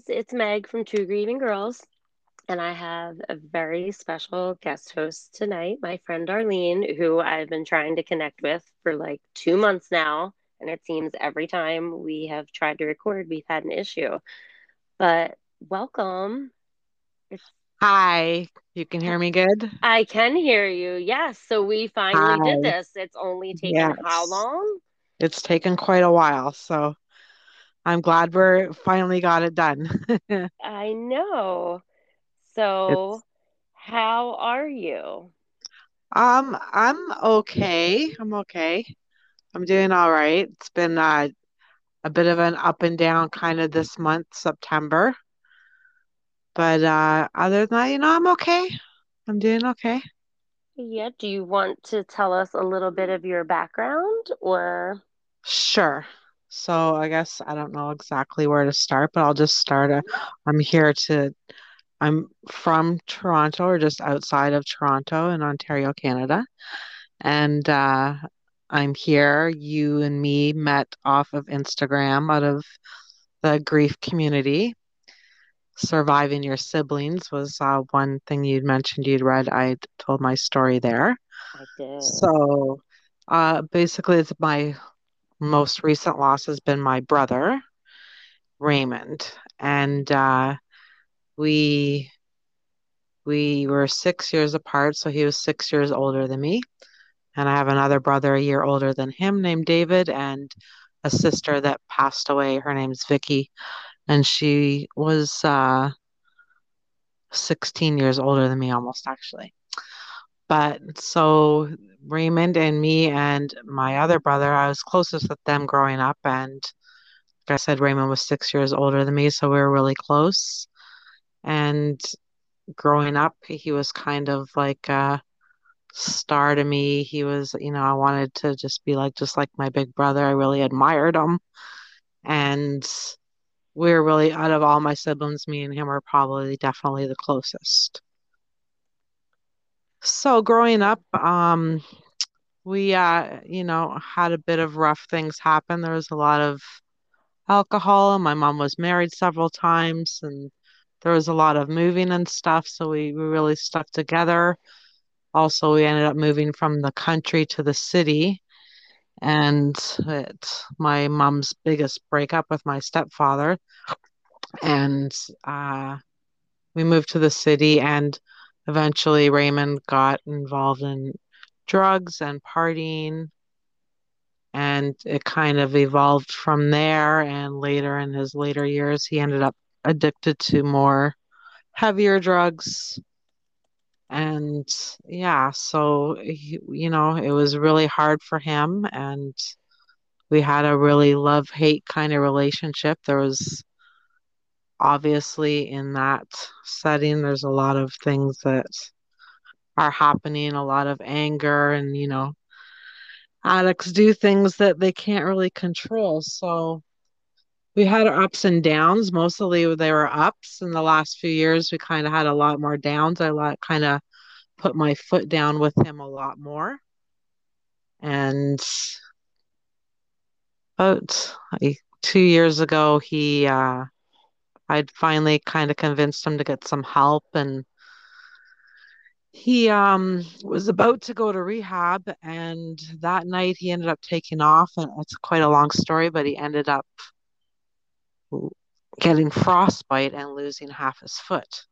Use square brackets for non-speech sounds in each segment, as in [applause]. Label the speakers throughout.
Speaker 1: guys, it's Meg from Two Grieving Girls, and I have a very special guest host tonight, my friend Arlene, who I've been trying to connect with for like two months now. And it seems every time we have tried to record, we've had an issue. But welcome.
Speaker 2: It's... Hi, you can hear me good?
Speaker 1: I can hear you. Yes. So we finally Hi. did this. It's only taken yes. how long?
Speaker 2: It's taken quite a while. So I'm glad we're finally got it done. [laughs]
Speaker 1: I know. So, it's... how are you?
Speaker 2: Um, I'm okay. I'm okay. I'm doing all right. It's been uh, a bit of an up and down kind of this month, September. But uh, other than that, you know, I'm okay. I'm doing okay.
Speaker 1: Yeah. Do you want to tell us a little bit of your background or?
Speaker 2: Sure. So I guess I don't know exactly where to start, but I'll just start. Uh, I'm here to, I'm from Toronto or just outside of Toronto in Ontario, Canada. And uh, I'm here. You and me met off of Instagram out of the grief community. Surviving your siblings was uh, one thing you'd mentioned you'd read. I told my story there.
Speaker 1: I did.
Speaker 2: So uh, basically, it's my most recent loss has been my brother, Raymond, and uh, we we were six years apart. So he was six years older than me, and I have another brother a year older than him named David, and a sister that passed away. Her name's Vicky, and she was uh, 16 years older than me, almost actually. But so Raymond and me and my other brother, I was closest with them growing up. And like I said, Raymond was six years older than me, so we were really close. And growing up, he was kind of like a star to me. He was, you know, I wanted to just be like, just like my big brother. I really admired him. And we're really, out of all my siblings, me and him are probably definitely the closest. So growing up, um, we uh, you know, had a bit of rough things happen. There was a lot of alcohol, and my mom was married several times, and there was a lot of moving and stuff. So we, we really stuck together. Also, we ended up moving from the country to the city, and it my mom's biggest breakup with my stepfather, and uh, we moved to the city and eventually Raymond got involved in drugs and partying and it kind of evolved from there and later in his later years he ended up addicted to more heavier drugs. And yeah so he, you know it was really hard for him and we had a really love hate kind of relationship. There was obviously in that setting there's a lot of things that are happening a lot of anger and you know addicts do things that they can't really control. So we had our ups and downs. Mostly they were ups. In the last few years we kind of had a lot more downs. I like kind of put my foot down with him a lot more. And about two years ago he uh I'd finally kind of convinced him to get some help and he um was about to go to rehab and that night he ended up taking off and it's quite a long story but he ended up getting frostbite and losing half his foot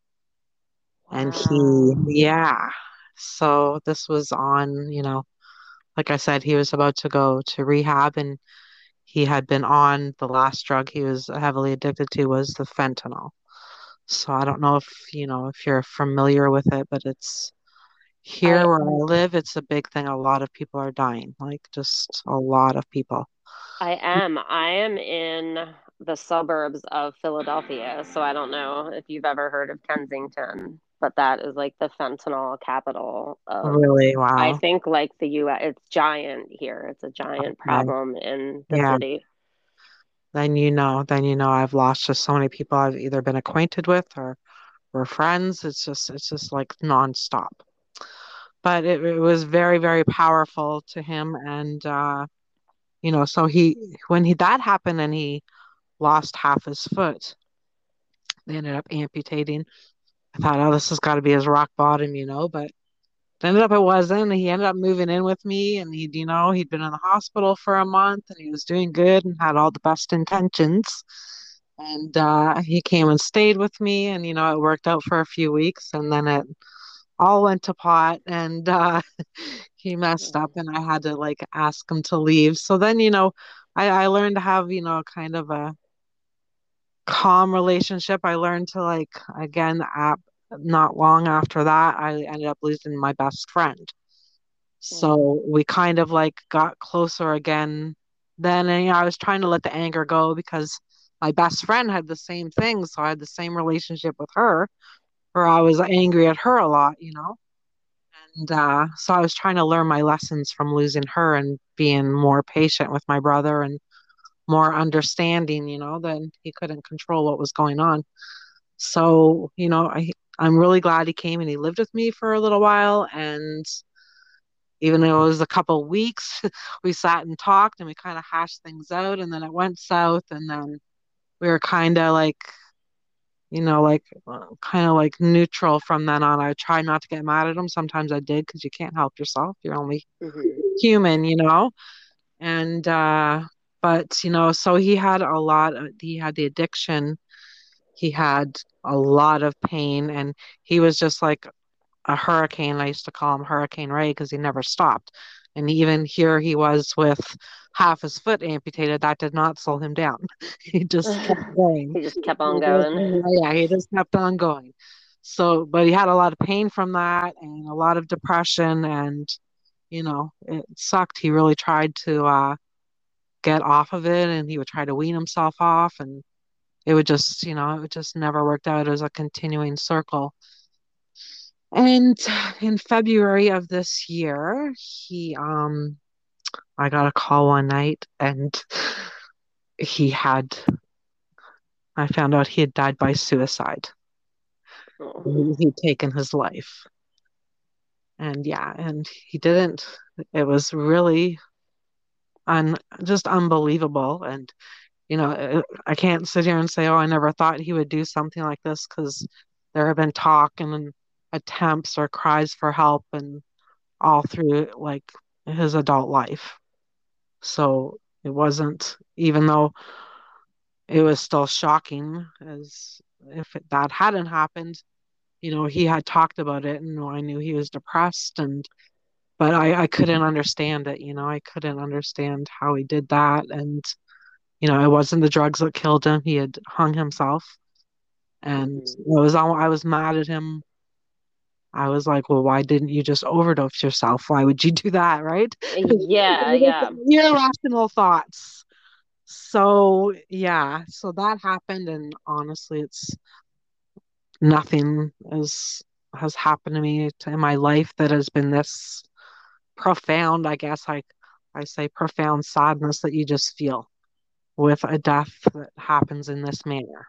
Speaker 2: wow. and he yeah so this was on you know like i said he was about to go to rehab and he had been on the last drug he was heavily addicted to was the fentanyl. So I don't know if you know if you're familiar with it, but it's here where I um, live, it's a big thing. A lot of people are dying, like just a lot of people.
Speaker 1: I am. I am in the suburbs of Philadelphia, so I don't know if you've ever heard of Kensington but that is like the fentanyl capital of
Speaker 2: really wow
Speaker 1: i think like the us it's giant here it's a giant okay. problem in the yeah. city
Speaker 2: then you know then you know i've lost just so many people i've either been acquainted with or were friends it's just it's just like nonstop but it, it was very very powerful to him and uh you know so he when he that happened and he lost half his foot they ended up amputating. I thought, oh, this has got to be his rock bottom, you know, but it ended up it wasn't. He ended up moving in with me and he'd, you know, he'd been in the hospital for a month and he was doing good and had all the best intentions. And uh, he came and stayed with me and, you know, it worked out for a few weeks and then it all went to pot and uh, [laughs] he messed up and I had to like ask him to leave. So then, you know, I, I learned to have, you know, kind of a calm relationship. I learned to like, again, app, not long after that, I ended up losing my best friend. So we kind of like got closer again then. And you know, I was trying to let the anger go because my best friend had the same thing. So I had the same relationship with her where I was angry at her a lot, you know? And uh, so I was trying to learn my lessons from losing her and being more patient with my brother and more understanding, you know, then he couldn't control what was going on. So, you know, I, I'm really glad he came and he lived with me for a little while. And even though it was a couple weeks, [laughs] we sat and talked and we kind of hashed things out. And then it went south. And then we were kind of like, you know, like kind of like neutral from then on. I tried not to get mad at him. Sometimes I did because you can't help yourself. You're only mm-hmm. human, you know. And uh, but you know, so he had a lot. Of, he had the addiction. He had a lot of pain, and he was just like a hurricane. I used to call him Hurricane Ray because he never stopped. And even here he was with half his foot amputated. That did not slow him down. [laughs] he just [laughs] kept going.
Speaker 1: he just kept on going.
Speaker 2: Yeah, he just kept on going. So, but he had a lot of pain from that and a lot of depression, and you know, it sucked. He really tried to uh, get off of it, and he would try to wean himself off, and it would just, you know, it just never worked out. It was a continuing circle. And in February of this year, he um I got a call one night and he had I found out he had died by suicide. Oh. He'd taken his life. And yeah, and he didn't it was really un just unbelievable and you know, uh, I can't sit here and say, "Oh, I never thought he would do something like this," because there have been talk and attempts or cries for help, and all through like his adult life. So it wasn't, even though it was still shocking, as if that hadn't happened, you know, he had talked about it and I knew he was depressed and but I, I couldn't understand it, you know, I couldn't understand how he did that and you know, it wasn't the drugs that killed him. He had hung himself. And mm-hmm. it was I was mad at him I was like, well, why didn't you just overdose yourself? Why would you do that? [laughs] Right?
Speaker 1: Yeah, [laughs] yeah.
Speaker 2: Irrational thoughts. So, yeah, so that happened. And honestly, it's nothing has, has happened to me to, in my life that has been this profound, I guess I, I say profound sadness that you just feel with a death that happens in this manner.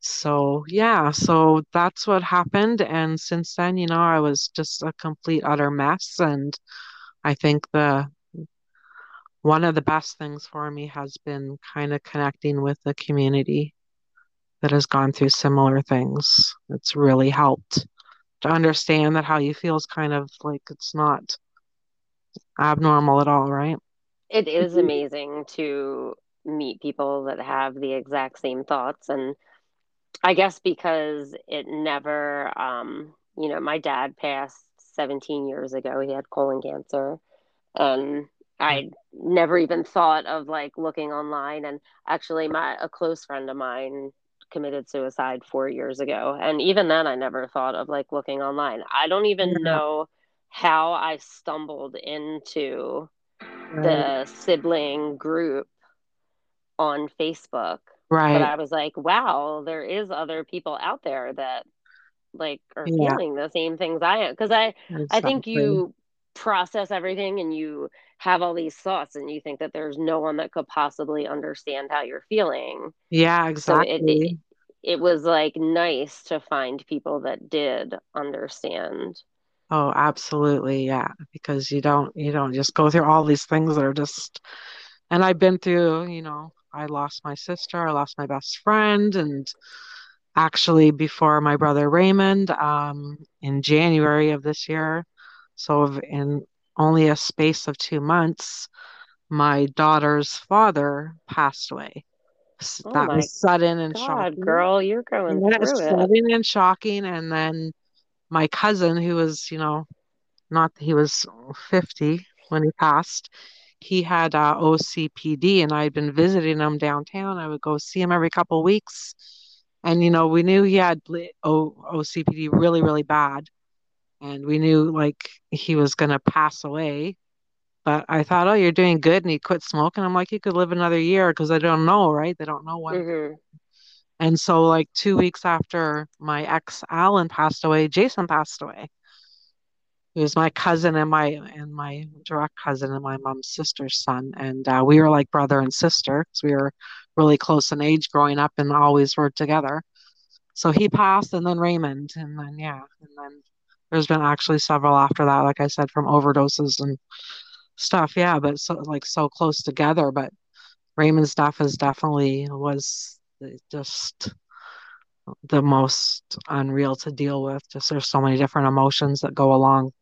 Speaker 2: So yeah so that's what happened. And since then you know i was just a complete utter mess. And i think the one of the best things for me has been kind of connecting with the community that has gone through similar things. It's really helped to understand that how you feel is kind of like it's not abnormal at all right
Speaker 1: it is amazing to meet people that have the exact same thoughts and I guess because it never, um, you know, my dad passed 17 years ago. He had colon cancer. And I never even thought of like looking online. And actually, my a close friend of mine committed suicide four years ago. And even then, I never thought of like looking online. I don't even know how I stumbled into right. the sibling group on Facebook
Speaker 2: Right.
Speaker 1: But I was like, wow, there is other people out there that like are yeah. feeling the same things I am. Because I exactly. I think you process everything and you have all these thoughts and you think that there's no one that could possibly understand how you're feeling.
Speaker 2: Yeah, exactly.
Speaker 1: So it, it, it was like nice to find people that did understand.
Speaker 2: Oh, absolutely. Yeah. Because you don't you don't just go through all these things that are just and I've been through, you know, I lost my sister, I lost my best friend, and actually before my brother Raymond um, in January of this year. So in only a space of two months, my daughter's father passed away.
Speaker 1: Oh
Speaker 2: that was sudden and
Speaker 1: God,
Speaker 2: shocking.
Speaker 1: girl, you're going
Speaker 2: that was
Speaker 1: through it.
Speaker 2: sudden and shocking. And then my cousin, who was, you know, not he was 50 when he passed, he had uh, OCPD, and I had been visiting him downtown. I would go see him every couple of weeks, and you know, we knew he had o- OCPD really, really bad, and we knew like he was gonna pass away. But I thought, oh, you're doing good, and he quit smoking. I'm like, he could live another year because I don't know, right? They don't know when.
Speaker 1: Mm-hmm.
Speaker 2: And so, like two weeks after my ex Alan passed away, Jason passed away. He was my cousin and my and my direct cousin and my mom's sister's son, and uh, we were like brother and sister because we were really close in age growing up and always were together. So he passed, and then Raymond, and then yeah, and then there's been actually several after that, like I said, from overdoses and stuff. Yeah, but so like so close together. But Raymond's death is definitely was just the most unreal to deal with. Just there's so many different emotions that go along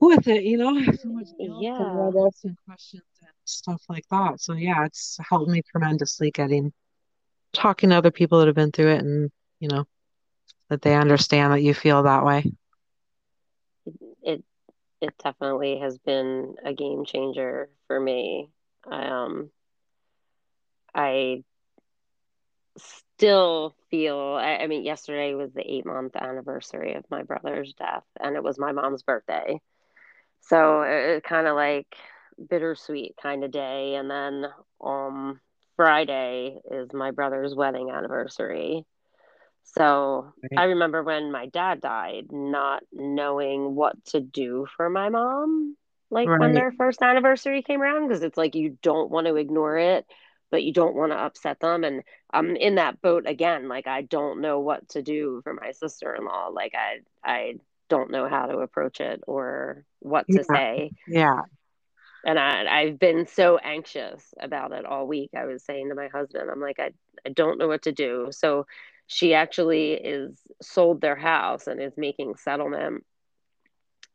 Speaker 2: with it, you know, so much
Speaker 1: Yeah.
Speaker 2: and questions and stuff like that. So yeah, it's helped me tremendously getting talking to other people that have been through it and, you know, that they understand that you feel that way.
Speaker 1: It it definitely has been a game changer for me. Um I still feel I, I mean yesterday was the eight month anniversary of my brother's death and it was my mom's birthday. So it, it kind of like bittersweet kind of day and then um friday is my brother's wedding anniversary. So
Speaker 2: Right.
Speaker 1: i remember when my dad died not knowing what to do for my mom like when their first anniversary came around because it's like you don't want to ignore it but you don't want to upset them and i'm in that boat again like i don't know what to do for my sister-in-law like i i don't know how to approach it or what to
Speaker 2: Yeah.
Speaker 1: say
Speaker 2: Yeah.
Speaker 1: and I, I've been so anxious about it all week. I was saying to my husband, I'm like, I, I don't know what to do. So she actually is sold their house and is making settlement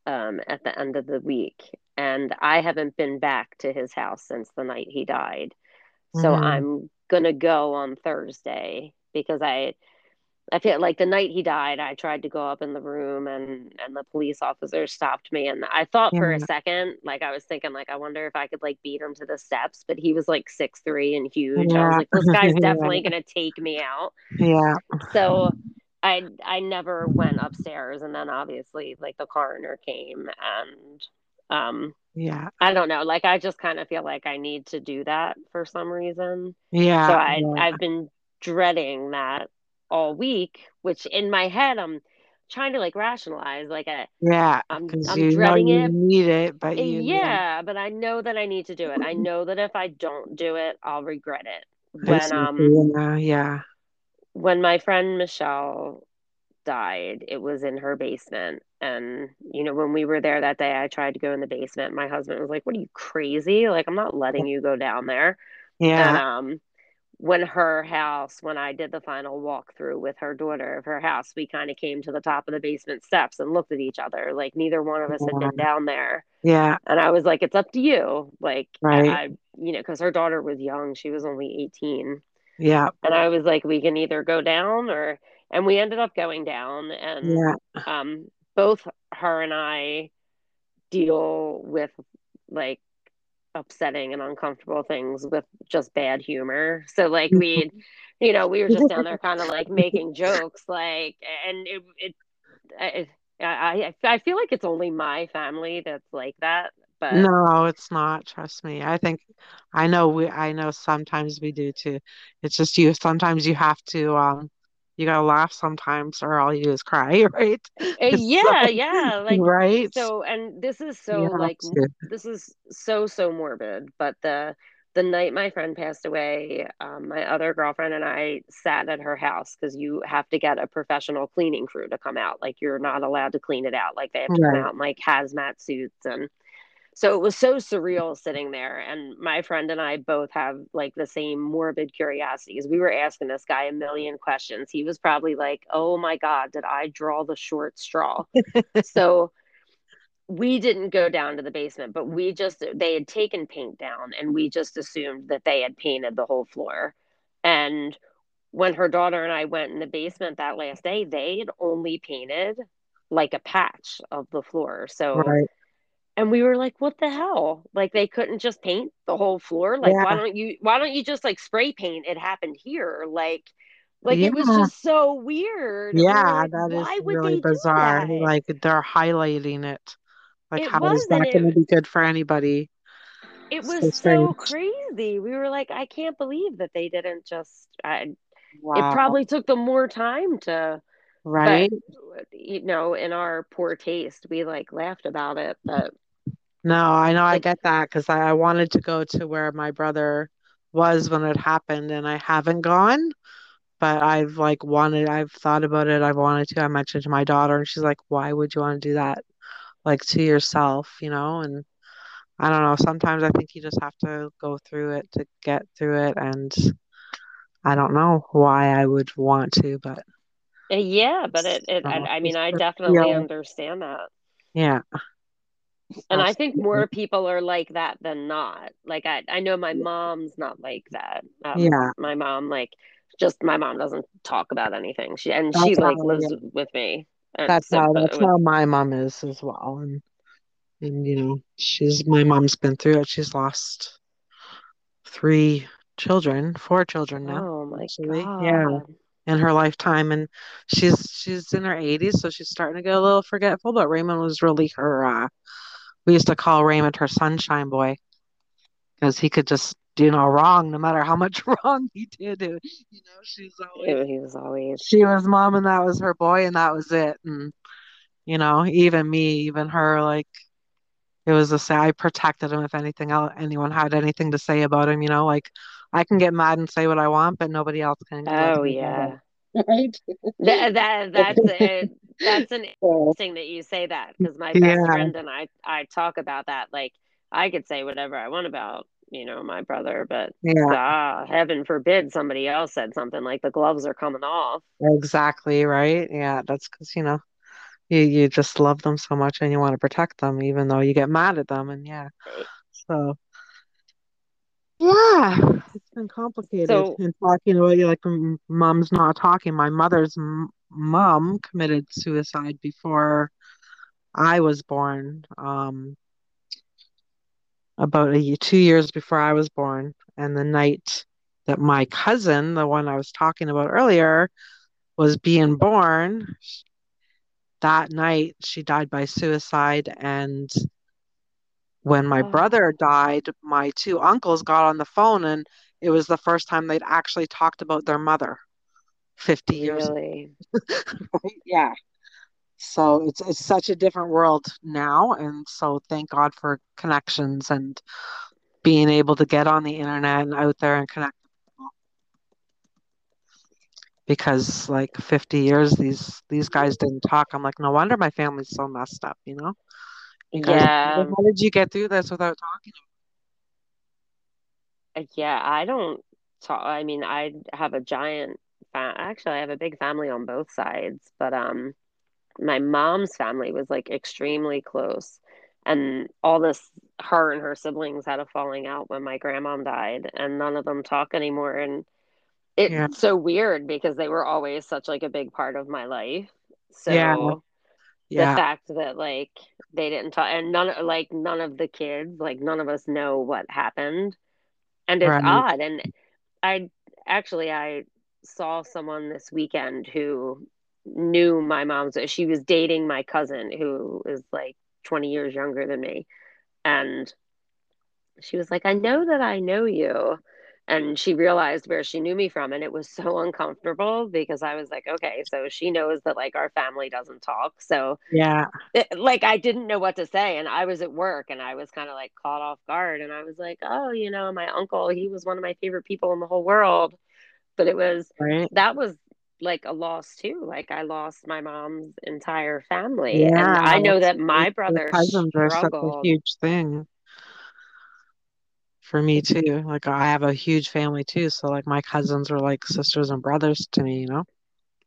Speaker 1: um, at the end of the week. And I haven't been back to his house since the night he died. So
Speaker 2: Mhm.
Speaker 1: I'm going to go on Thursday because I I feel like the night he died, I tried to go up in the room and and the police officer stopped me and I thought for a second, like I was thinking like I wonder if I could like beat him to the steps, but he was like six three and huge. I was like, this guy's [laughs]
Speaker 2: Yeah.
Speaker 1: definitely gonna take me out.
Speaker 2: Yeah.
Speaker 1: So I I never went upstairs and then obviously like the coroner came and um
Speaker 2: Yeah.
Speaker 1: I don't know, like I just kind of feel like I need to do that for some reason.
Speaker 2: Yeah so
Speaker 1: I
Speaker 2: Yeah.
Speaker 1: I've been dreading that all week, which in my head I'm trying to like rationalize like I
Speaker 2: Yeah.
Speaker 1: I'm I'm dreading it.
Speaker 2: need it, but
Speaker 1: Eh,
Speaker 2: you yeah.
Speaker 1: Yeah, but I know that I need to do it. I know that if I don't do it, I'll regret it. When um.
Speaker 2: Yeah.
Speaker 1: when my friend Michelle died, it was in her basement. And, you know, when we were there that day, I tried to go in the basement. My husband was like, What are you crazy? Like, I'm not letting you go down there.
Speaker 2: Yeah.
Speaker 1: um when her house, when I did the final walkthrough with her daughter of her house, we kind of came to the top of the basement steps and looked at each other. Like neither one of us had been down there.
Speaker 2: Yeah.
Speaker 1: And I was like, It's up to you. Like
Speaker 2: Right.
Speaker 1: I, you know, because her daughter was young. She was only 18.
Speaker 2: Yeah.
Speaker 1: And I was like, we can either go down or and we ended up going down and
Speaker 2: Yeah.
Speaker 1: um both her and I deal with like upsetting and uncomfortable things with just bad humor. So like we you know, we were just down there [laughs] kind of like making jokes like and it it I, I I feel like it's only my family that's like that, but
Speaker 2: No, it's not. Trust me. I think I know we I know sometimes we do too. It's just you sometimes you have to um you gotta laugh sometimes or all you do is cry, [laughs] right?
Speaker 1: Uh, yeah, yeah, like
Speaker 2: right?
Speaker 1: so and this is so
Speaker 2: have
Speaker 1: like this is so so morbid, but the the night my friend passed away, um, my other girlfriend and I sat at her house because you have to get a professional cleaning crew to come out. Like you're not allowed to clean it out. Like they have to come out in like hazmat suits and so it was so surreal sitting there and my friend and i both have like the same morbid curiosities. We were asking this guy a million questions. He was probably like oh my god did i draw the short straw? So we didn't go down to the basement but we just they had taken paint down and we just assumed that they had painted the whole floor. And when her daughter and i went in the basement that last day they had only painted like a patch of the floor. So
Speaker 2: Right.
Speaker 1: And we were like what the hell like they couldn't just paint the whole floor like
Speaker 2: Yeah.
Speaker 1: why don't you why don't you just like spray paint it happened here like like it was just so weird
Speaker 2: Yeah,
Speaker 1: like,
Speaker 2: that is
Speaker 1: would
Speaker 2: really bizarre. Like they're highlighting it. Like
Speaker 1: It
Speaker 2: how is that going to be good for anybody?
Speaker 1: it was so
Speaker 2: strange.
Speaker 1: crazy we were like i can't believe that they didn't just I,
Speaker 2: Wow.
Speaker 1: it probably took them more time to
Speaker 2: Right?
Speaker 1: but you know in our poor taste we like laughed about it but
Speaker 2: No, I know I get that because I, I wanted to go to where my brother was when it happened and I haven't gone, but I've like wanted, I've thought about it. I've wanted to. I mentioned to my daughter and she's like, why would you want to do that? Like to yourself, you know? And I don't know. Sometimes I think you just have to go through it to get through it. And I don't know why I would want to, but
Speaker 1: uh, yeah but it, it I, I mean i definitely understand that
Speaker 2: yeah.
Speaker 1: And i think more people are like that than not like i i know my mom's not like that um,
Speaker 2: Yeah.
Speaker 1: my mom like just my mom doesn't talk about anything she and she like lives with me
Speaker 2: That's how that's
Speaker 1: with-
Speaker 2: how my mom is as well. And and you know, she's my mom's been through it. She's lost three children, four children now,
Speaker 1: oh my
Speaker 2: actually.
Speaker 1: god
Speaker 2: Yeah, in her lifetime. And she's she's in her 80s, so she's starting to get a little forgetful, but Raymond was really her uh we used to call Raymond her sunshine boy because he could just do no wrong no matter how much [laughs] wrong he did. It- you know, she's always
Speaker 1: he was always
Speaker 2: she was mom and that was her boy and that was it and you know even me even her like it was the same I protected him if anything else anyone had anything to say about him you know like I can get mad and say what I want but nobody else can
Speaker 1: oh yeah. [laughs]
Speaker 2: right?
Speaker 1: That, that that's [laughs] a, that's an interesting that you say that because my best
Speaker 2: Yeah.
Speaker 1: friend and I I talk about that like I could say whatever I want about you know my brother but
Speaker 2: yeah.
Speaker 1: ah heaven forbid somebody else said something like the gloves are coming off.
Speaker 2: Exactly right? Yeah that's because you know you you just love them so much and you want to protect them even though you get mad at them and yeah. So yeah. It's been complicated
Speaker 1: So-
Speaker 2: and talking about you like mom's not talking. My mother's m- mom committed suicide before I was born um about a, two years before I was born. And the night that my cousin the one I was talking about earlier was being born that night she died by suicide and when my
Speaker 1: Oh.
Speaker 2: brother died my two uncles got on the phone and it was the first time they'd actually talked about their mother 50 years
Speaker 1: really? [laughs]
Speaker 2: right? yeah. So it's it's such a different world now and so thank God for connections and being able to get on the internet and out there and connect because like 50 years these these guys didn't talk. I'm like no wonder my family's so messed up you know
Speaker 1: Yeah
Speaker 2: how did you get through this without talking
Speaker 1: yeah I don't talk I mean I have a giant fa- actually I have a big family on both sides but um my mom's family was like extremely close and all this her and her siblings had a falling out when my grandmom died and none of them talk anymore and it's
Speaker 2: Yeah.
Speaker 1: so weird because they were always such like a big part of my life so
Speaker 2: Yeah.
Speaker 1: The fact that like they didn't talk and none like none of the kids like none of us know what happened. And it's
Speaker 2: Right.
Speaker 1: odd. And i actually i saw someone this weekend who knew my mom's she was dating my cousin who is like 20 years younger than me. And she was like i know that i know you and she realized where she knew me from and it was so uncomfortable because i was like okay so she knows that like our family doesn't talk so
Speaker 2: yeah
Speaker 1: it, like I didn't know what to say and I was at work and I was kind of like caught off guard and I was like, "Oh, you know, my uncle, he was one of my favorite people in the whole world." But it was
Speaker 2: right
Speaker 1: that was like a loss too. Like I lost my mom's entire family, and I know that my brother
Speaker 2: cousins are such a huge thing for me too. Like I have a huge family too, so like my cousins are like sisters and brothers to me, you know?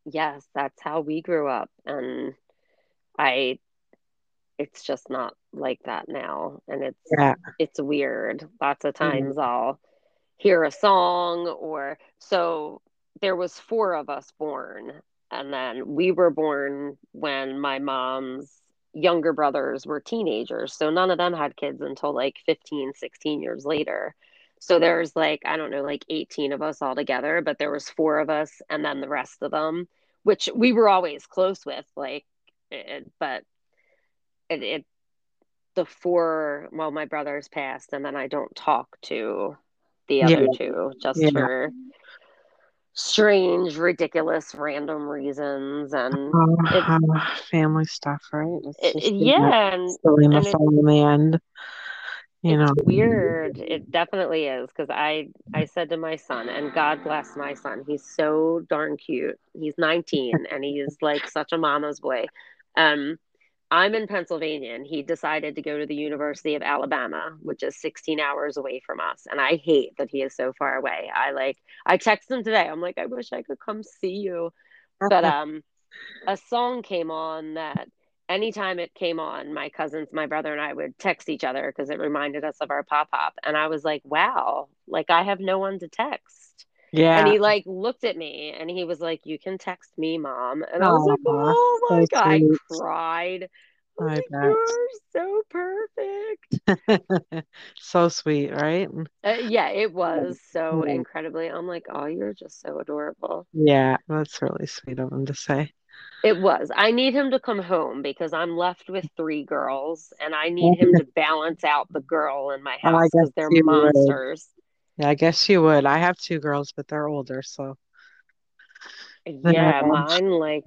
Speaker 1: Yes, that's how we grew up, and I it's just not like that now, and it's
Speaker 2: Yeah.
Speaker 1: it's weird. Lots of
Speaker 2: Mm.
Speaker 1: times I'll hear a song or so there was four of us born and then we were born when my mom's younger brothers were teenagers so none of them had kids until like 15 16 years later so there's like i don't know like 18 of us all together but there was four of us and then the rest of them which we were always close with like it, but it, it the four well my brothers passed and then i don't talk to the
Speaker 2: Yeah.
Speaker 1: other two just
Speaker 2: Yeah.
Speaker 1: for strange ridiculous random reasons and it,
Speaker 2: uh, family stuff, right?
Speaker 1: It, yeah and and
Speaker 2: silliness all in the end, you know.
Speaker 1: weird it definitely is because i i said to my son and god bless my son he's so darn cute he's 19 and he's like such a mama's boy um I'm in Pennsylvania and he decided to go to the University of Alabama, which is 16 hours away from us. And I hate that he is so far away. I like I texted him today. I'm like, I wish I could come see you. But um a song came on that anytime it came on, my cousins, my brother and I would text each other because it reminded us of our pop pop. And I was like, wow, like I have no one to text. And he like looked at me and he was like, You can text me, mom. And I was like,
Speaker 2: Oh,
Speaker 1: Oh
Speaker 2: so
Speaker 1: my God. I cried. I was
Speaker 2: I
Speaker 1: like. You're so perfect. [laughs]
Speaker 2: So sweet, right?
Speaker 1: Uh, yeah, it was so
Speaker 2: Yeah.
Speaker 1: incredibly. I'm like, Oh, you're just so adorable.
Speaker 2: Yeah, that's really sweet of him to say.
Speaker 1: It was. I need him to come home because I'm left with three girls and I need him [laughs] to balance out the girl in my
Speaker 2: Oh,
Speaker 1: house because they're monsters.
Speaker 2: Yeah, I guess you would. I have two girls, but they're older, so
Speaker 1: Yeah, mine like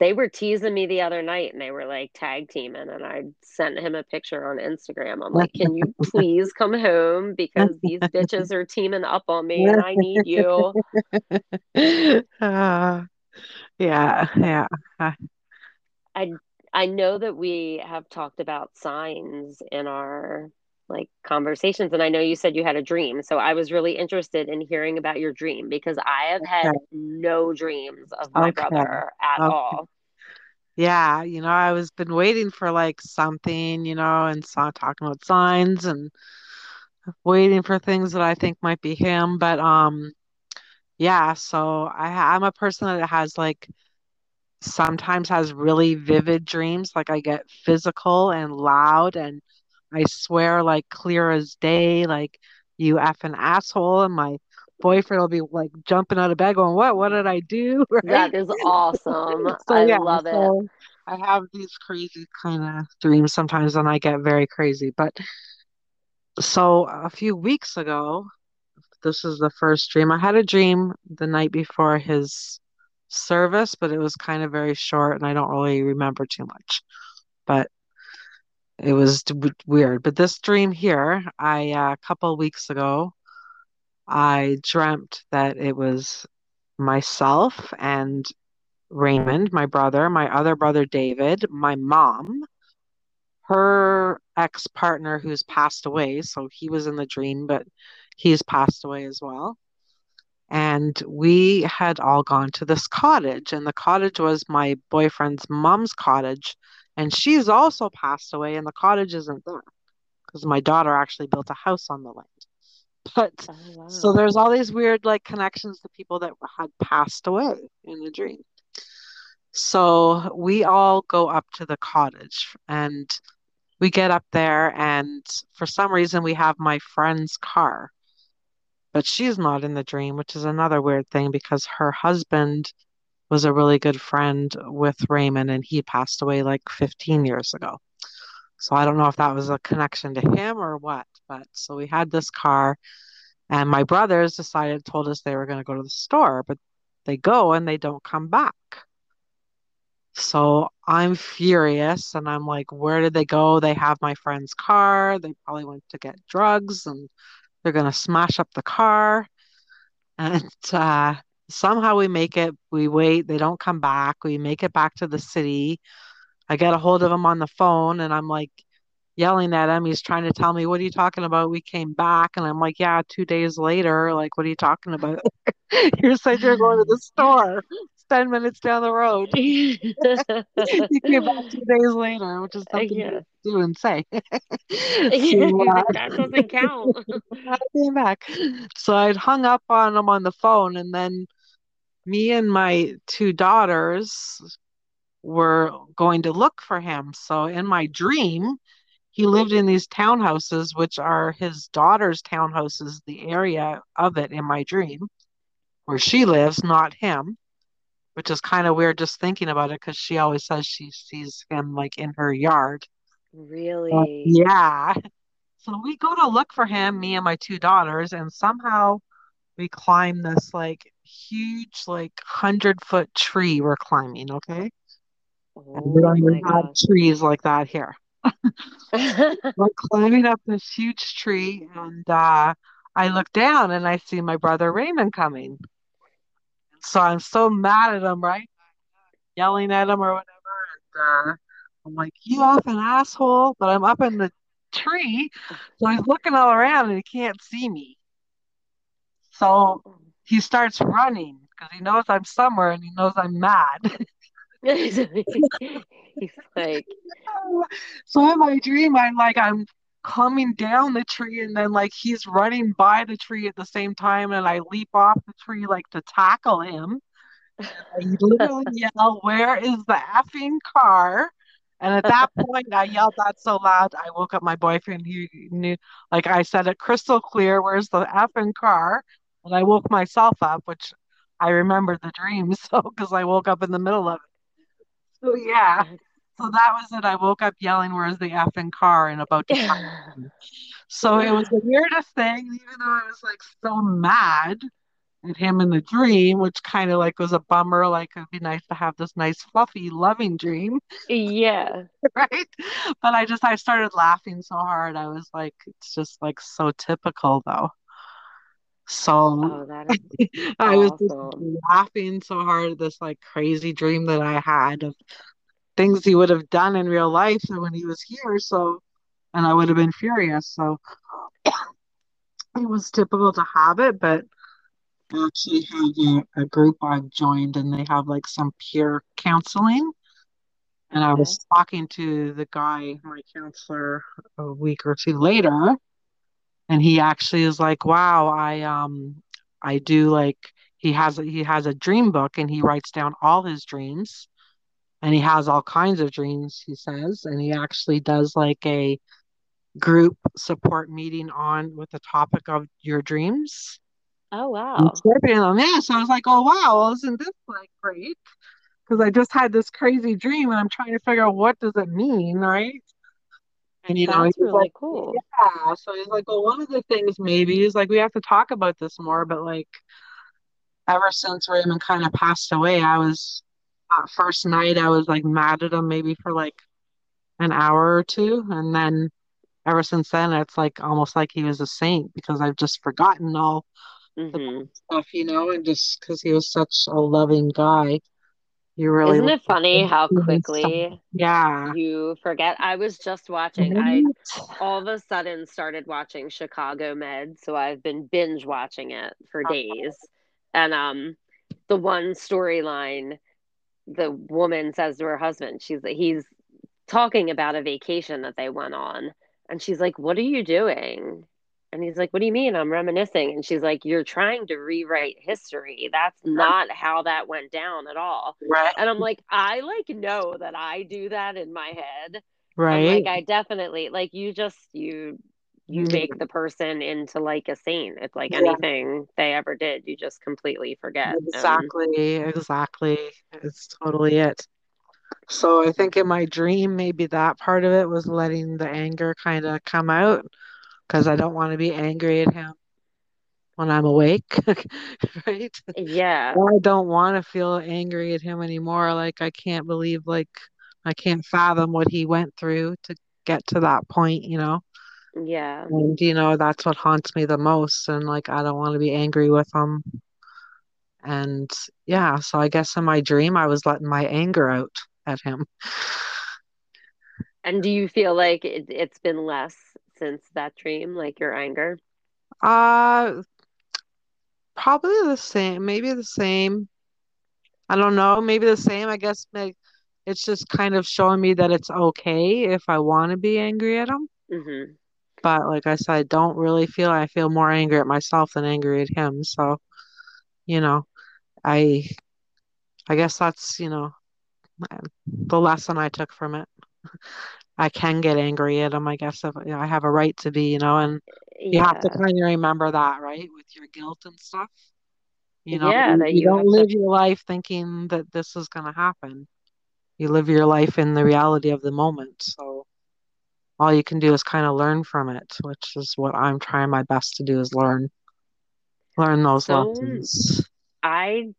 Speaker 1: they were teasing me the other night and they were like tag teaming and I sent him a picture on Instagram. I'm like, "Can you [laughs] please come home because [laughs] these bitches are teaming up on me and I need [laughs] you."
Speaker 2: uh, yeah, yeah. Uh,
Speaker 1: I I know that we have talked about signs in our like conversations and I know you said you had a dream. So I was really interested in hearing about your dream because I have had
Speaker 2: Okay,
Speaker 1: no dreams of my
Speaker 2: okay,
Speaker 1: brother at
Speaker 2: okay.
Speaker 1: all.
Speaker 2: Yeah, you know, I was been waiting for like something, you know, and saw talking about signs and waiting for things that I think might be him. But um, yeah, so I I'm a person that has like sometimes has really vivid dreams. Like I get physical and loud and I swear like clear as day, like you effing asshole. And my boyfriend will be like jumping out of bed going, What, what did I do? Right? [laughs]
Speaker 1: That is awesome. [laughs]
Speaker 2: So
Speaker 1: I
Speaker 2: yeah,
Speaker 1: love it.
Speaker 2: I have these crazy kind of dreams sometimes and I get very crazy. But so a few weeks ago, this is the first dream. I had a dream the night before his service, but it was kind of very short and I don't really remember too much. But it was weird. But this dream here, I uh, a couple weeks ago, I dreamt that it was myself and Raymond, my brother, my other brother David, my mom, her ex-partner who's passed away, so he was in the dream, but he's passed away as well. And we had all gone to this cottage, and the cottage was my boyfriend's mom's cottage, and she's also passed away, and the cottage isn't there because my daughter actually built a house on the land. But
Speaker 1: Oh
Speaker 2: so there's all these weird like connections to people that had passed away in the dream. So we all go up to the cottage and we get up there, and for some reason, we have my friend's car, but she's not in the dream, which is another weird thing because her husband was a really good friend with Raymond and he passed away like 15 years ago. So I don't know if that was a connection to him or what, but so we had this car, and my brothers decided, told us they were going to go to the store, but they go and they don't come back. So I'm furious and I'm like, where did they go? They have my friend's car. They probably went to get drugs and they're gonna smash up the car. And uh Somehow we make it, we wait, they don't come back. We make it back to the city. I get a hold of him on the phone and I'm like yelling at him. He's trying to tell me, What are you talking about? We came back. And I'm like, Yeah, two days later. Like, what are you talking about? [laughs] you said you're going to the store. It's [laughs] 10 minutes down the road. [laughs] you came back two days later, which is something
Speaker 1: yeah.
Speaker 2: to do and say.
Speaker 1: so, uh, that doesn't count.
Speaker 2: I came back. So I'd hung up on him on the phone, and then me and my two daughters were going to look for him. So in my dream, he lived in these townhouses, which are his daughter's townhouses, the area of it in my dream where she lives, not him, which is kind of weird just thinking about it because she always says she sees him like in her yard.
Speaker 1: Really?
Speaker 2: But, yeah. So we go to look for him, me and my two daughters, and somehow we climb this like huge, like hundred foot tree we're climbing, okay?
Speaker 1: Oh
Speaker 2: we don't even have trees like that here. [laughs] [laughs] we're climbing up this huge tree, and uh, I look down and I see my brother Raymond coming. So I'm so mad at him, right? Yelling at him or whatever. And uh, I'm like, you off an asshole. But I'm up in the tree. So he's looking all around and he can't see me. So he starts running because he knows I'm somewhere and he knows I'm mad. [laughs]
Speaker 1: He's like, [laughs]
Speaker 2: so in my dream, I'm like, I'm coming down the tree and then like he's running by the tree at the same time and I leap off the tree like to tackle him. I literally [laughs] yell, Where is the effing car? And at that point, I yelled that so loud, I woke up my boyfriend. He knew, like I said it crystal clear, Where's the effing car? And I woke myself up, which I remembered the dream. [laughs] So, because I woke up in the middle of it. So, yeah. So that was it. I woke up yelling, Where's the effing car? and about to [laughs] [laughs] So it was the weirdest thing, even though I was like so mad at him in the dream, which kind of like was a bummer. Like it'd be nice to have this nice, fluffy, loving dream.
Speaker 1: Yeah.
Speaker 2: right. But I just I started laughing so hard. I was like, it's just like so typical though. So
Speaker 1: oh, [laughs]
Speaker 2: I was laughing so hard at this like crazy dream that I had of things he would have done in real life when he was here. So and I would have been furious. So [coughs] it was typical to have it, but I actually have a, a group I've joined and they have like some peer counseling. And I was talking to the guy, my counselor, a week or two later, and he actually is like, "Wow, I um I do like he has he has a dream book and he writes down all his dreams and he has all kinds of dreams, he says, and he actually does like a group support meeting on with the topic of your dreams."
Speaker 1: Oh, wow.
Speaker 2: on this. So I was like, oh wow, isn't this like great? Because I just had this crazy dream and I'm trying to figure out what does it mean, right? And you know, he's like,
Speaker 1: really cool.
Speaker 2: yeah. So he's like, well, one of the things maybe is like we have to talk about this more, but like ever since Raymond kind of passed away, I was that first night I was like mad at him maybe for like an hour or two, and then ever since then it's like almost like he was a saint because I've just forgotten all the
Speaker 1: hmm
Speaker 2: bad stuff, you know, and just because he was such a loving guy, you really
Speaker 1: Isn't it funny how quickly
Speaker 2: Yeah.
Speaker 1: you forget? I was just watching, I all of a sudden started watching Chicago Med, so I've been binge watching it for days. And um the one storyline the woman says to her husband, she's like he's talking about a vacation that they went on. And she's like, What are you doing? And he's like, What do you mean? I'm reminiscing. And she's like, You're trying to rewrite history. That's not how that went down at all.
Speaker 2: Right.
Speaker 1: And I'm like, I like know that I do that in my head. I'm
Speaker 2: Right.
Speaker 1: like, I definitely like you just you you mm-hmm. make the person into like a saint. It's like
Speaker 2: Yeah,
Speaker 1: anything they ever did, you just completely forget. And
Speaker 2: exactly. Exactly. It's totally it. So I think in my dream, maybe that part of it was letting the anger kind of come out because I don't want to be angry at him when I'm awake, [laughs] right?
Speaker 1: yeah,
Speaker 2: I don't want to feel angry at him anymore. Like I can't believe, like I can't fathom what he went through to get to that point, you know?
Speaker 1: yeah.
Speaker 2: And you know, that's what haunts me the most. And like I don't want to be angry with him. And yeah, so I guess in my dream, I was letting my anger out at him. [laughs]
Speaker 1: And do you feel like it, it's been less since that dream, like your anger?
Speaker 2: Uh, probably the same, maybe the same. I don't know, maybe the same. I guess like, it's just kind of showing me that it's okay if I want to be angry at him.
Speaker 1: hmm
Speaker 2: But like I said, I don't really feel I feel more angry at myself than angry at him. So, you know, I I guess that's, you know, the lesson I took from it. [laughs] I can get angry at him, I guess if, you know, I have a right to be, you know, and you have to kind of remember that, right? With your guilt and stuff. You know,
Speaker 1: Yeah,
Speaker 2: you,
Speaker 1: that
Speaker 2: you
Speaker 1: you
Speaker 2: don't
Speaker 1: have to.
Speaker 2: live your life thinking that this is going to happen. You live your life in the reality of the moment. So all you can do is kind of learn from it, which is what I'm trying my best to do is learn learn those
Speaker 1: So
Speaker 2: lessons.
Speaker 1: I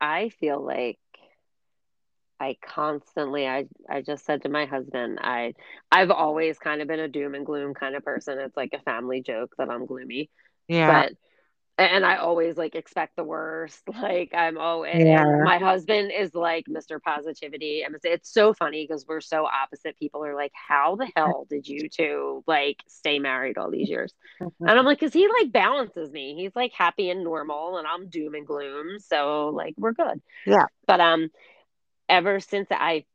Speaker 1: I feel like I constantly I I just said to my husband, I I've always kind of been a doom and gloom kind of person. It's like a family joke that I'm gloomy.
Speaker 2: Yeah,
Speaker 1: But and I always like expect the worst. [laughs] Like I'm oh and
Speaker 2: yeah,
Speaker 1: my husband is like Mr. Positivity. And it's, it's so funny because we're so opposite. People are like, How the hell did you two like stay married all these years? [laughs] And I'm like, because he like balances me. He's like happy and normal, and I'm doom and gloom. So like we're good.
Speaker 2: yeah,
Speaker 1: But um ever since I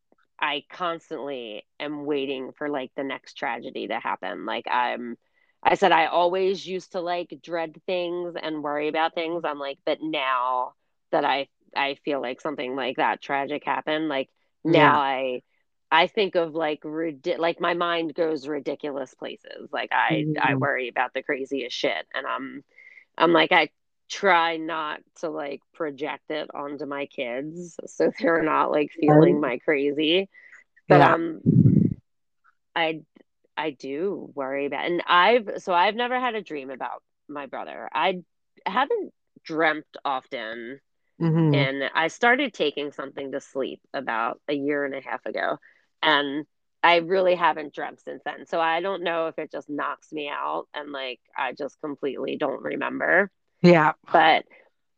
Speaker 1: I constantly am waiting for like the next tragedy to happen. Like I'm I said I always used to like dread things and worry about things. I'm like, but now that I I feel like something like that tragic happened, like
Speaker 2: yeah.
Speaker 1: now I I think of like rid- like my mind goes ridiculous places. Like I I
Speaker 2: Mhm.
Speaker 1: worry about the craziest shit and I'm I'm like I try not to like project it onto my kids so [laughs] they're not like feeling my crazy. But
Speaker 2: Yeah.
Speaker 1: um i i do worry about and i've so i've never had a dream about my brother. I haven't dreamt often.
Speaker 2: Hmm
Speaker 1: and i started taking something to sleep about a year and a half ago and i really haven't dreamt since then. So i don't know if it just knocks me out and like i just completely don't remember
Speaker 2: Yeah.
Speaker 1: but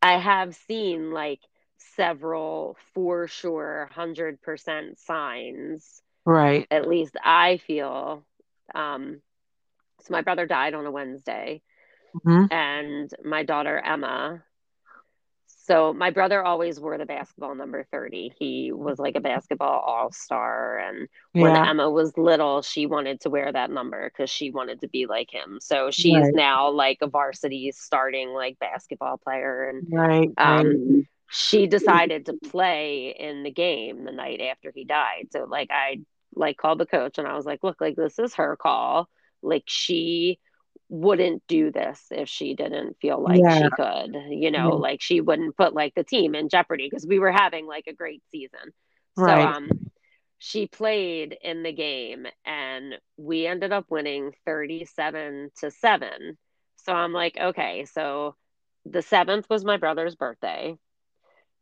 Speaker 1: I have seen like several for sure 100% signs,
Speaker 2: Right.
Speaker 1: at least I feel. Um, so my brother died on a Wednesday,
Speaker 2: hmm
Speaker 1: and my daughter Emma. So my brother always wore the basketball number 30. He was like a basketball all-star. And when
Speaker 2: Yeah.
Speaker 1: Emma was little, she wanted to wear that number because she wanted to be like him. So she's
Speaker 2: Right.
Speaker 1: now like a varsity starting like basketball player. And
Speaker 2: Right. Right.
Speaker 1: um, she decided to play in the game the night after he died. So like I like called the coach and I was like, look, like this is her call. Like she wouldn't do this if she didn't feel like
Speaker 2: Yeah.
Speaker 1: she could, you know,
Speaker 2: Yeah.
Speaker 1: like she wouldn't put like the team in jeopardy because we were having like a great season. So um she played in the game and we ended up winning 37 to 7. So I'm like, okay, so the 7th was my brother's birthday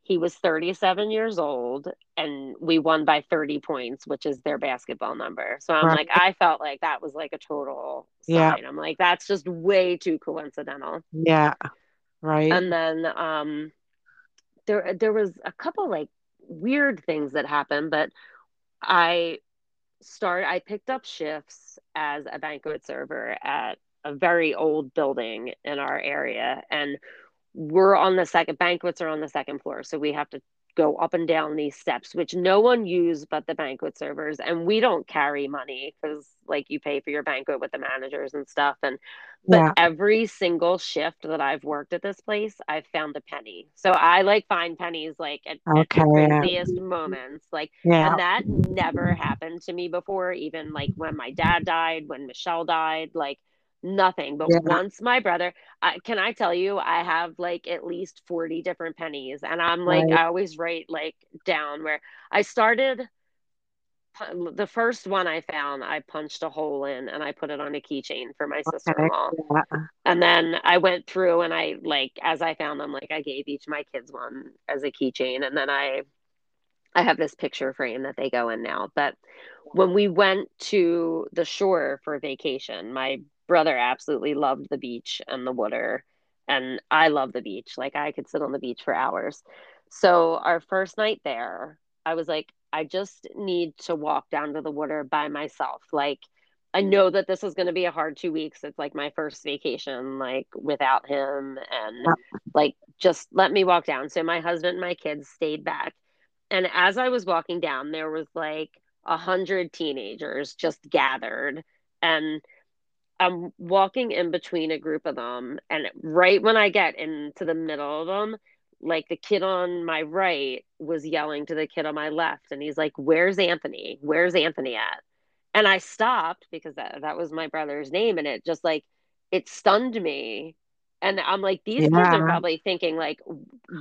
Speaker 1: he was 37 years old and we won by 30 points, which is their basketball number. So I'm like, I felt like that was like a total
Speaker 2: Yeah.
Speaker 1: sign. I'm like, that's just way too coincidental.
Speaker 2: Yeah. Right.
Speaker 1: And then um there there was a couple like weird things that happened, but I start I picked up shifts as a banquet server at a very old building in our area and we're on the second banquets are on the second floor so we have to go up and down these steps which no one used but the banquet servers and we don't carry money because like you pay for your banquet with the managers and stuff and but
Speaker 2: Yeah.
Speaker 1: every single shift that i've worked at this place i've found a penny so i like find pennies like at, at the
Speaker 2: Okay.
Speaker 1: Craziest moments like
Speaker 2: Yeah.
Speaker 1: and that never happened to me before even like when my dad died when michelle died like nothing but
Speaker 2: Yeah.
Speaker 1: once my brother I, can I tell you, I have like at least 40 different pennies. And I'm like,
Speaker 2: Right.
Speaker 1: I always write like down where I started. The first one I found, I punched a hole in and I put it on a keychain for my sister in
Speaker 2: Okay.
Speaker 1: law.
Speaker 2: Yeah.
Speaker 1: And then I went through and I like, as I found them, like I gave each of my kids one as a keychain. And then I, I have this picture frame that they go in now. But when we went to the shore for vacation, my brother absolutely loved the beach and the water and I love the beach. Like I could sit on the beach for hours. So our first night there, I was like, I just need to walk down to the water by myself. Like I know that this is going to be a hard two weeks. It's like my first vacation, like without him, and like just let me walk down. So my husband and my kids stayed back, and as I was walking down, there was like a hundred teenagers just gathered, and I'm walking in between a group of them, and right when I get into the middle of them, like the kid on my right was yelling to the kid on my left, and he's like, "Where's Anthony? Where's Anthony at?" And I stopped because that that was my brother's name, and it just like it stunned me. And I'm like, these yeah. kids are probably thinking like,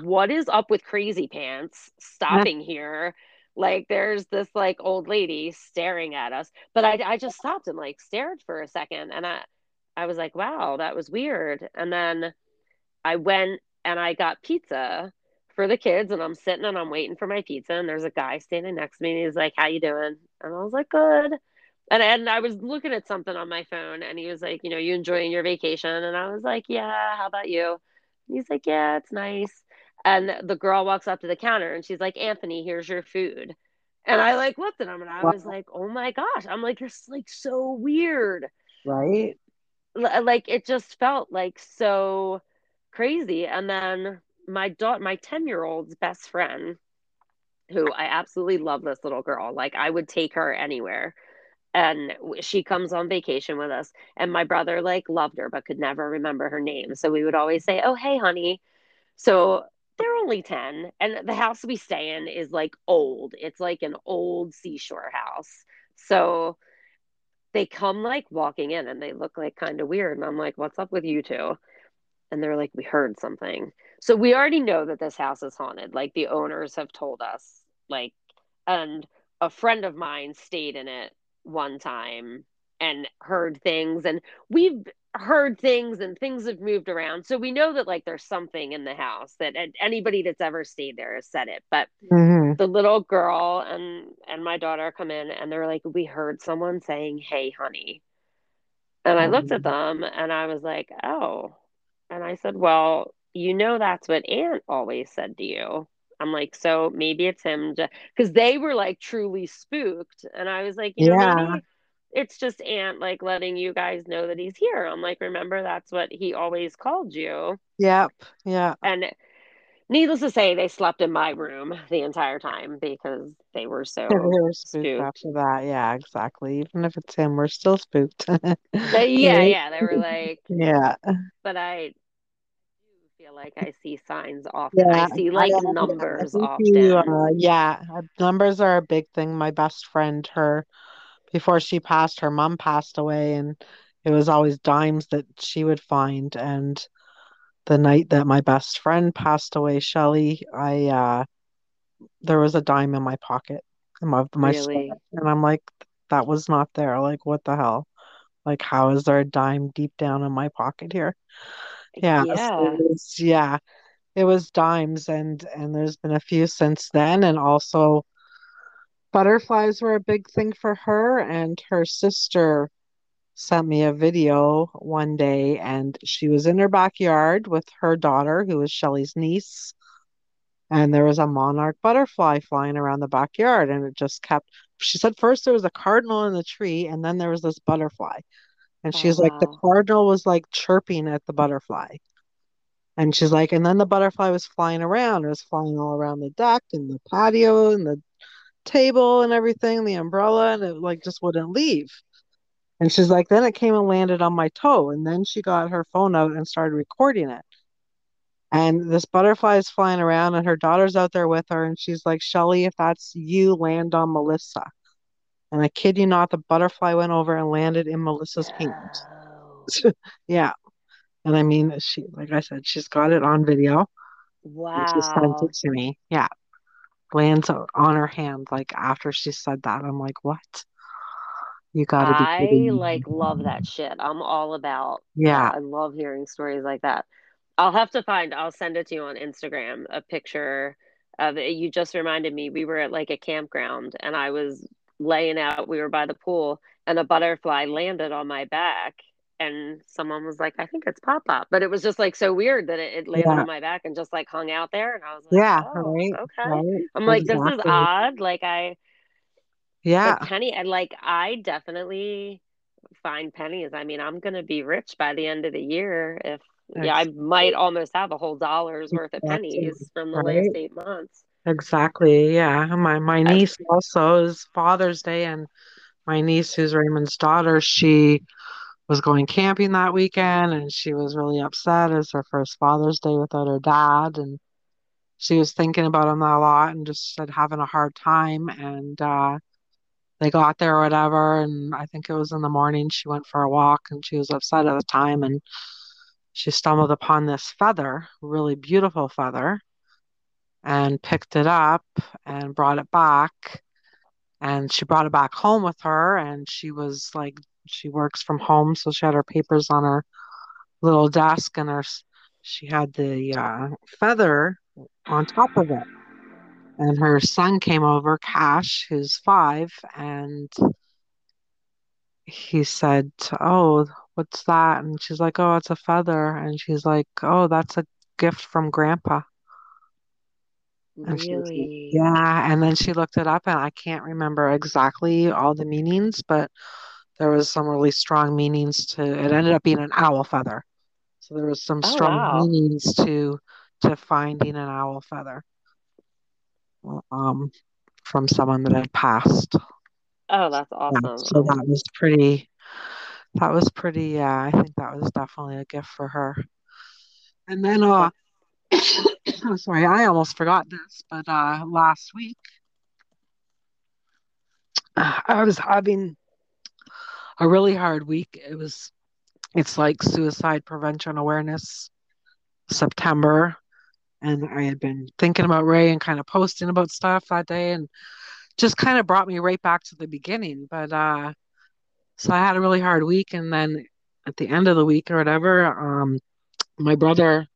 Speaker 1: what is up with Crazy Pants stopping here? Like there's this like old lady staring at us. But I I just stopped and like stared for a second and I I was like, wow, that was weird. And then I went and I got pizza for the kids and I'm sitting and I'm waiting for my pizza and there's a guy standing next to me and he's like, How you doing? And I was like, Good. And and I was looking at something on my phone and he was like, you know, you enjoying your vacation? And I was like, Yeah, how about you? And he's like, Yeah, it's nice. And the girl walks up to the counter and she's like, Anthony, here's your food. And I like looked at him and I was like, oh my gosh. I'm like, this like so weird.
Speaker 2: Right.
Speaker 1: Like it just felt like so crazy. And then my daughter, my 10 year old's best friend, who I absolutely love this little girl. Like I would take her anywhere. And she comes on vacation with us. And my brother like loved her, but could never remember her name. So we would always say, Oh, hey, honey. So they're only 10 and the house we stay in is like old. It's like an old seashore house. So they come like walking in and they look like kind of weird and i'm like what's up with you two? And they're like we heard something. So we already know that this house is haunted like the owners have told us like and a friend of mine stayed in it one time and heard things and we've heard things and things have moved around. So we know that like there's something in the house that anybody that's ever stayed there has said it. But mm-hmm. the little girl and and my daughter come in and they're like, we heard someone saying, "Hey, honey," and I looked at mm-hmm. them and I was like, "Oh," and I said, "Well, you know that's what Ant always said to you." I'm like, so maybe it's him because they were like truly spooked, and I was like, you know, yeah. maybe it's just Ant like letting you guys know that he's here. I'm like, remember that's what he always called you.
Speaker 2: Yep. Yeah.
Speaker 1: And needless to say, they slept in my room the entire time because they were so they were spooked, spooked,
Speaker 2: after that. Yeah, exactly. Even if it's him, we're still spooked. [laughs]
Speaker 1: they, yeah, yeah. They were like, [laughs]
Speaker 2: yeah.
Speaker 1: But I feel like I see signs often. Yeah, I see like I, numbers often. You, uh,
Speaker 2: yeah, numbers are a big thing. My best friend, her before she passed, her mom passed away, and it was always dimes that she would find. And the night that my best friend passed away, Shelly, I uh, there was a dime in my pocket, my, my really? and I'm like, that was not there. Like, what the hell? Like, how is there a dime deep down in my pocket here? Yeah, yeah, so it was, yeah, it was dimes, and and there's been a few since then, and also butterflies were a big thing for her and her sister sent me a video one day and she was in her backyard with her daughter who was Shelly's niece and there was a monarch butterfly flying around the backyard and it just kept she said first there was a cardinal in the tree and then there was this butterfly and oh, she's wow. like the cardinal was like chirping at the butterfly and she's like and then the butterfly was flying around it was flying all around the deck and the patio and the table and everything, the umbrella, and it like just wouldn't leave. And she's like, then it came and landed on my toe. And then she got her phone out and started recording it. And this butterfly is flying around, and her daughter's out there with her. And she's like, Shelly, if that's you, land on Melissa. And I kid you not, the butterfly went over and landed in Melissa's hand. [laughs] yeah. And I mean, she, like I said, she's got it on video.
Speaker 1: Wow.
Speaker 2: She sent it to me. Yeah lands on her hand like after she said that. I'm like, what? You gotta be
Speaker 1: I
Speaker 2: kidding
Speaker 1: like love that shit. I'm all about
Speaker 2: yeah.
Speaker 1: I love hearing stories like that. I'll have to find I'll send it to you on Instagram, a picture of it. You just reminded me we were at like a campground and I was laying out, we were by the pool and a butterfly landed on my back and someone was like, I think it's Pop Pop. But it was just like so weird that it, it landed
Speaker 2: Yeah.
Speaker 1: on my back and just like hung out there. And I was like,
Speaker 2: Yeah.
Speaker 1: oh,
Speaker 2: Right.
Speaker 1: okay.
Speaker 2: Right.
Speaker 1: I'm like, this is odd. Like, I,
Speaker 2: Yeah.
Speaker 1: Penny, and like, I definitely find pennies. I mean, I'm going to be rich by the end of the year if, yeah, I might almost have a whole dollar's worth of
Speaker 2: Exactly.
Speaker 1: pennies from the last eight months.
Speaker 2: Exactly. Yeah. My my niece also is Father's Day, and my niece, who's Raymond's daughter, she was going camping that weekend, and she was really upset. It's her first Father's Day without her dad, and she was thinking about him a lot, and just said having a hard time. And uh, they got there or whatever, and I think it was in the morning. She went for a walk, and she was upset at the time, and she stumbled upon this feather, really beautiful feather, and picked it up and brought it back. And she brought it back home with her, and she was like, she works from home, so she had her papers on her little desk, and her she had the uh, feather on top of it. And her son came over, Cash, who's five, and he said, "Oh, what's that?" And she's like, "Oh, it's a feather." And she's like, "Oh, that's a gift from Grandpa." And was like,
Speaker 1: really,
Speaker 2: yeah. And then she looked it up, and I can't remember exactly all the meanings, but there was some really strong meanings to it. Ended up being an owl feather. So there was some
Speaker 1: oh,
Speaker 2: strong
Speaker 1: wow.
Speaker 2: meanings to to finding an owl feather um, from someone that had passed.
Speaker 1: Oh, that's
Speaker 2: Yeah,
Speaker 1: awesome.
Speaker 2: so
Speaker 1: Um,
Speaker 2: that was pretty. That was pretty. Yeah, I think that was definitely a gift for her. And then, uh, [coughs] oh, sorry, I almost forgot this, but uh, last week I was having a really hard week. It was, it's like Suicide Prevention Awareness September, and I had been thinking about Ray and kind of posting about stuff that day, and just kind of brought me right back to the beginning. But uh, so I had a really hard week, and then at the end of the week or whatever, um, my brother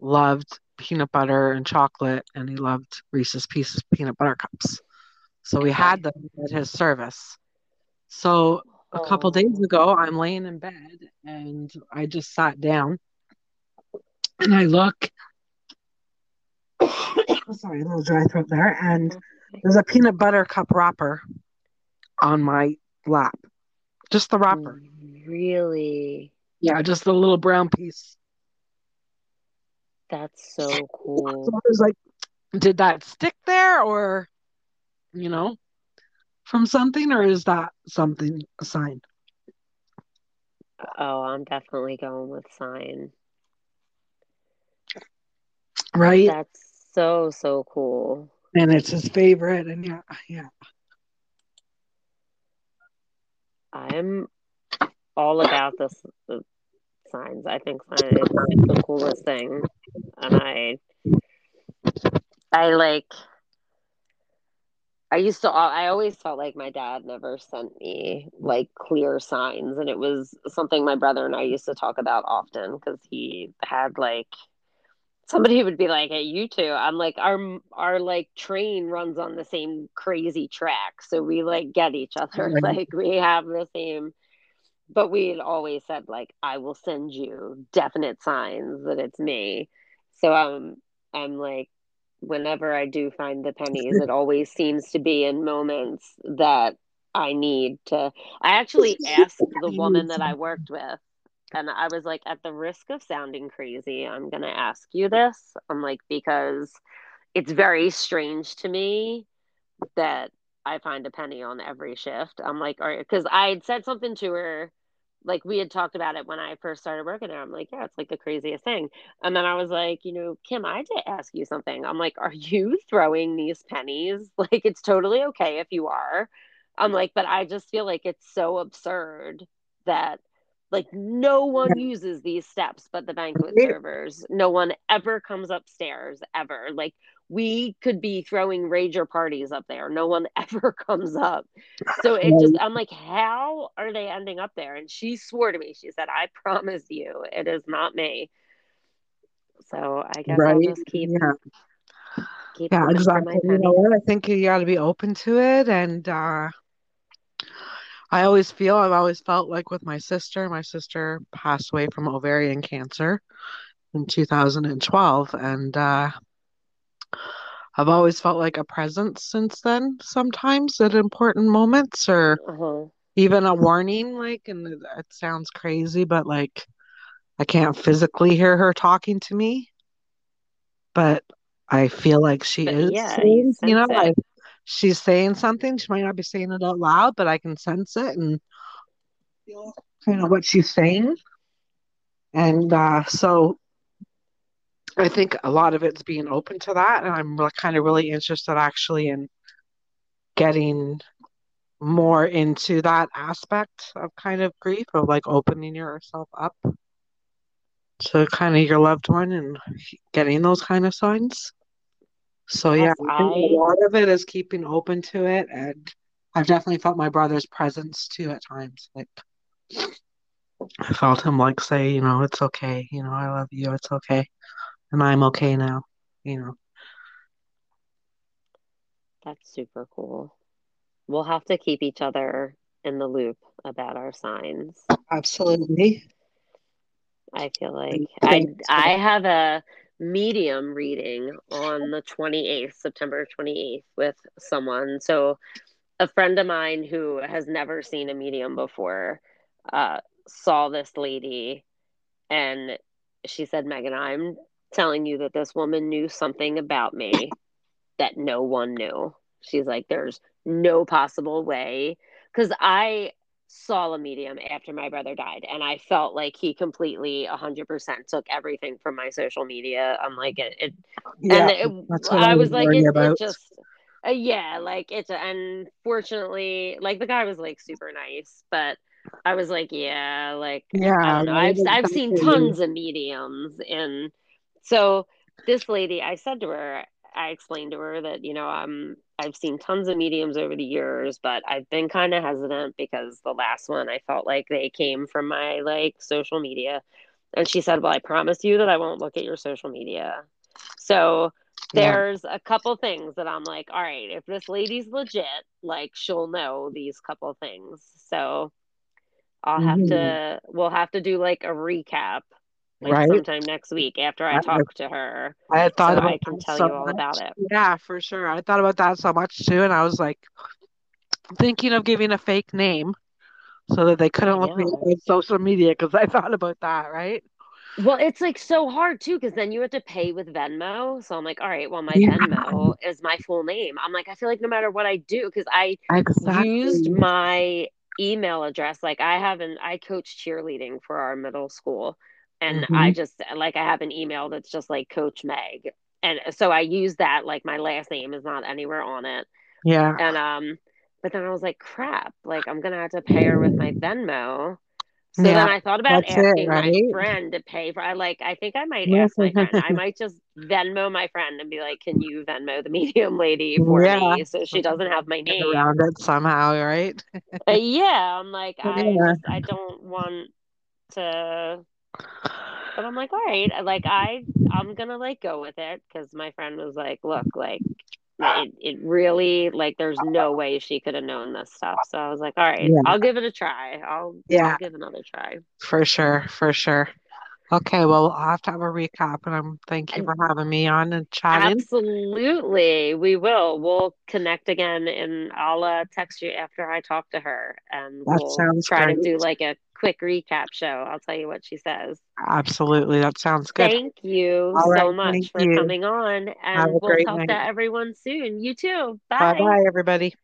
Speaker 2: loved peanut butter and chocolate, and he loved Reese's Pieces peanut butter cups. So we had them at his service. So a oh. couple days
Speaker 1: Oh,
Speaker 2: ago, I'm laying in bed and I just sat down and I look, [coughs] oh, sorry, a little dry throat there, and there's a peanut butter cup wrapper on my lap, just the wrapper.
Speaker 1: Mm, really?
Speaker 2: Yeah, just the little brown piece.
Speaker 1: That's so [laughs]
Speaker 2: So
Speaker 1: cool.
Speaker 2: I was like, did that stick there or, you know, from something, or is that something, a sign?
Speaker 1: Oh, I'm definitely going with sign.
Speaker 2: Right?
Speaker 1: That's so, so cool.
Speaker 2: And it's his favorite. And yeah, yeah.
Speaker 1: I'm all about this the signs. I think sign it's the coolest thing. And I I like I used to I always felt like my dad never sent me like clear signs and it was something my brother and I used to talk about often because he had like somebody would be like, "Hey, you two." I'm like, our our like train runs on the same crazy track, so we like get each other. [laughs]
Speaker 2: Right.
Speaker 1: Like we have the same, but we had always said like, "I will send you definite signs that it's me." So um, I'm like, whenever I do find the pennies, it [laughs] always seems to be in moments that I need to. I actually [laughs] asked the woman that I worked with and I was like, at the risk of sounding crazy, I'm going to ask you this. I'm like, because it's very strange to me that I find a penny on every shift. I'm like, all right, because I had said something to her, like we had talked about it when I first started working there. I'm like, yeah, it's like the craziest thing. And then I was like, you know, Kim, I to ask you something. I'm like, are you [laughs] throwing these pennies? [laughs] Like, it's totally okay if you are. I'm like, but I just feel like it's so absurd that like no one uses these steps but the banquet servers. No one ever comes upstairs ever. Like we could be throwing rager parties up there. No one [laughs] ever comes up. So it just, I'm like, how are they ending up there? And she swore to me, she said, I promise you, it is not me. So I guess I'll just keep
Speaker 2: Yeah.
Speaker 1: keep
Speaker 2: Yeah, exactly.
Speaker 1: my
Speaker 2: You know what? I think you got to be open to it. And uh, I always feel, I've always felt like with my sister, my sister passed away from ovarian cancer in 2012. And uh, I've always felt like a presence since then, sometimes at important moments, or
Speaker 1: Uh-huh.
Speaker 2: even a warning. Like, and it, it sounds crazy, but like I can't physically hear her talking to me, but I feel like she
Speaker 1: But
Speaker 2: is
Speaker 1: yeah, you
Speaker 2: saying, you know, like she's saying something. She might not be saying it out loud, but I can sense it and feel kind of what she's saying. And uh, so I think a lot of it's being open to that. And I'm kind of really interested actually in getting more into that aspect of kind of grief, of like opening yourself up to kind of your loved one and getting those kind of signs. So yeah,
Speaker 1: Yes,
Speaker 2: I think a lot of it is keeping open to it, and I've definitely felt my brother's presence too at times. Like I felt him like say, you know, it's okay, you know, I love you, it's okay, and I'm okay now, you know.
Speaker 1: that's super cool. We'll have to keep each other in the loop about our signs.
Speaker 2: Absolutely.
Speaker 1: I feel like I
Speaker 2: Thanks for
Speaker 1: I have a medium reading on the 28th, September 28th with someone. So a friend of mine who has never seen a medium before uh, saw this lady and she said, Megan, I'm telling you that this woman knew something about me [laughs] that no one knew. She's like, there's no possible way. Because I saw a medium after my brother died, and I felt like he completely 100% took everything from my social media. I'm like, it, it and
Speaker 2: Yeah,
Speaker 1: it,
Speaker 2: that's what I
Speaker 1: I
Speaker 2: was
Speaker 1: like, it, it just, uh, yeah, like it's, and fortunately, like the guy was like super nice, but I was like, yeah, like I
Speaker 2: Yeah,
Speaker 1: don't know. I've I've seen tons of mediums, and so this lady, I said to her, I explained to her that you know um I've seen tons of mediums over the years, but I've been kind of hesitant because the last one I felt like they came from my like social media, and she said, "Well, I promise you that I won't look at your social media." So
Speaker 2: Yeah.
Speaker 1: there's a couple things that I'm like, all right, if this lady's legit, like she'll know these couple things. So I'll have
Speaker 2: hmm
Speaker 1: to, we'll have to do like a recap, like
Speaker 2: Right.
Speaker 1: sometime next week after I
Speaker 2: I,
Speaker 1: talk to her,
Speaker 2: I had
Speaker 1: so
Speaker 2: thought about
Speaker 1: I can tell
Speaker 2: so
Speaker 1: you all about it.
Speaker 2: Yeah, for sure. I thought about that so much too, and I was like thinking of giving a fake name so that they couldn't look me up on social media because I thought about that, right?
Speaker 1: Well, it's like so hard too, because then you have to pay with Venmo. So I'm like, all right, well, my
Speaker 2: Yeah,
Speaker 1: Venmo is my full name. I'm like, I feel like no matter what I do, because I used my email address. Like I haven't, I coach cheerleading for our middle school. And I
Speaker 2: hmm
Speaker 1: just like I have an email that's just like Coach Meg. And so I use that, like my last name is not anywhere on it.
Speaker 2: Yeah,
Speaker 1: And um, but then I was like, crap, like I'm gonna have to pay her with my Venmo. So
Speaker 2: yeah,
Speaker 1: then I thought about
Speaker 2: that's it,
Speaker 1: asking my friend to pay for I like I think I might ask my friend. I [laughs] might just Venmo my friend and be like, "Can you Venmo the medium lady for
Speaker 2: Yeah,
Speaker 1: me so she doesn't have my
Speaker 2: get
Speaker 1: name?"
Speaker 2: around it somehow, right?
Speaker 1: Uh, yeah, I'm like [laughs] I
Speaker 2: Yeah,
Speaker 1: I don't want to but I'm like, "All right, like I I'm to like go with it cuz my friend was like, "Look, like it it really like there's no way she could have known this stuff." So I was like, "All right,
Speaker 2: yeah,
Speaker 1: I'll give it a try. I'll I'll
Speaker 2: yeah,
Speaker 1: give another try."
Speaker 2: for sure, for sure. Okay, well, I'll have to have a recap, and I'm thank you for having me on and chatting.
Speaker 1: Absolutely. We will. We'll connect again and I'll uh, text you after I talk to her and
Speaker 2: That
Speaker 1: we'll try to do like a quick recap show. I'll tell you what she says.
Speaker 2: Absolutely, that sounds good.
Speaker 1: Thank you
Speaker 2: All
Speaker 1: so
Speaker 2: right,
Speaker 1: much for
Speaker 2: you.
Speaker 1: coming on and we'll talk to everyone soon. You too.
Speaker 2: Bye
Speaker 1: Bye.
Speaker 2: bye, everybody.